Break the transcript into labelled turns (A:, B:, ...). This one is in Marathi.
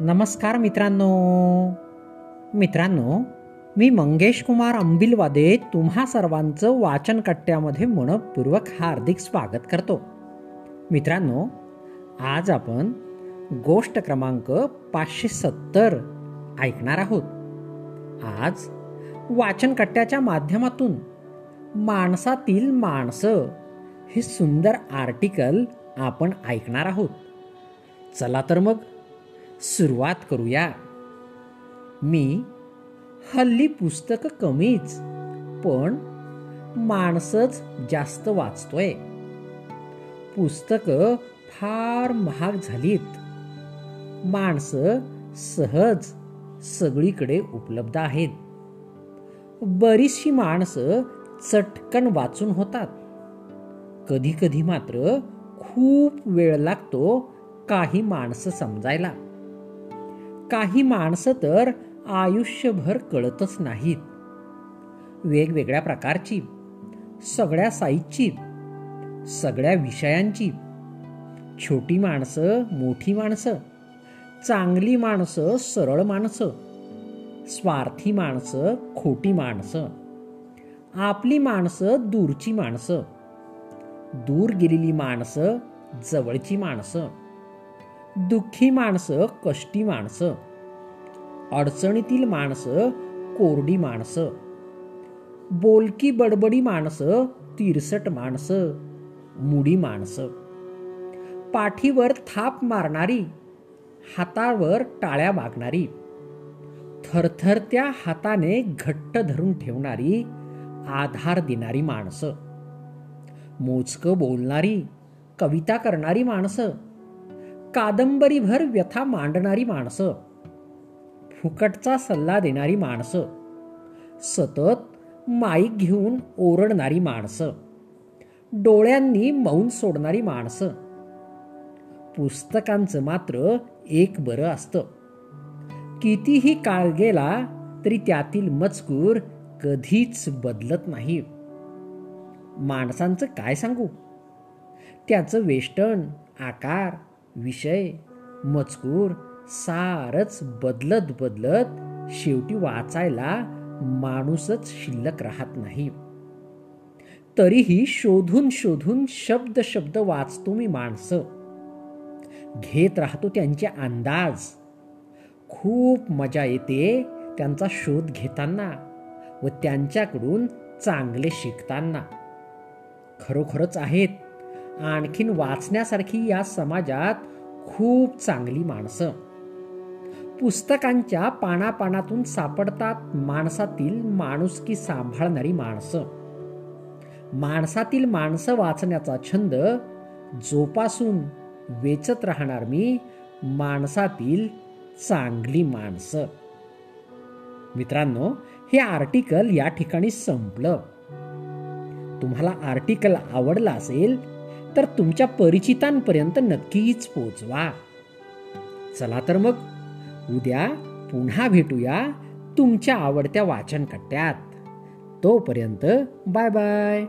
A: नमस्कार मित्रांनो. मित्रांनो मी मंगेश कुमार अंबिलवादे तुम्हा सर्वांचं वाचनकट्ट्यामध्ये मनपूर्वक हार्दिक स्वागत करतो. मित्रांनो आज आपण गोष्ट क्रमांक पाचशे सत्तर ऐकणार आहोत. आज वाचनकट्ट्याच्या माध्यमातून माणसातील माणसं हे सुंदर आर्टिकल आपण ऐकणार आहोत. चला तर मग सुरुवात करूया. मी हल्ली पुस्तकं कमीच पण माणसंच जास्त वाचतोय. पुस्तकं फार महाग झालीत. माणसं सहज सगळीकडे उपलब्ध आहेत. बरीचशी माणसं चटकन वाचून होतात. कधी कधी मात्र खूप वेळ लागतो काही माणसं समजायला. काही माणसं तर आयुष्यभर कळतच नाहीत. वेगवेगळ्या प्रकारची सगळ्या साईजची सगळ्या विषयांची. छोटी माणसं मोठी माणसं चांगली माणसं सरळ माणसं स्वार्थी माणसं खोटी माणसं. आपली माणसं दूरची माणसं. दूर गेलेली माणसं जवळची माणसं. दुःखी माणसं कष्टी माणसं. अडचणीतील माणसं कोरडी माणसं. बोलकी बडबडी माणसं तिरसट माणसं. मुडी माणसं. पाठीवर थाप मारणारी हातावर टाळ्या वागणारी. थरथरत्या हाताने घट्ट धरून ठेवणारी आधार देणारी माणसं. मोजकं बोलणारी कविता करणारी माणसं. कादंबरीभर व्यथा मांडणारी माणसं. फुकटचा सल्ला देणारी माणसं. सतत माईक घेऊन ओरडणारी माणसं. डोळ्यांनी मौन सोडणारी माणसं. पुस्तकांचं मात्र एक बरं असतं. कितीही काळ गेला तरी त्यातील मजकूर कधीच बदलत नाही. माणसांचं काय सांगू? त्याचं वेष्टन आकार विषय मजकूर सारच बदलत बदलत शेवटी वाचायला माणूसच शिल्लक राहत नाही. तरीही शोधून शोधून शब्द शब्द वाचतो मी माणसं. घेत राहतो त्यांचे अंदाज. खूप मजा येते त्यांचा शोध घेताना व त्यांच्याकडून चांगले शिकताना. खरोखरच आहेत आणखीन वाचण्यासारखी या समाजात खूप चांगली माणसं. पुस्तकांच्या पानापानातून सापडतात माणसातील माणुसकी सांभाळणारी माणसं. माणसातील माणसं वाचण्याचा छंद जोपासून वेचत राहणार मी माणसातील चांगली माणसं. मित्रांनो हे आर्टिकल या ठिकाणी संपलं. तुम्हाला आर्टिकल आवडला असेल तर तुमच्या परिचितांपर्यंत नक्कीच पोचवा. चला तर मग उद्या पुन्हा भेटूया तुमच्या आवडत्या वाचन कट्ट्यात तोपर्यंत बाय बाय.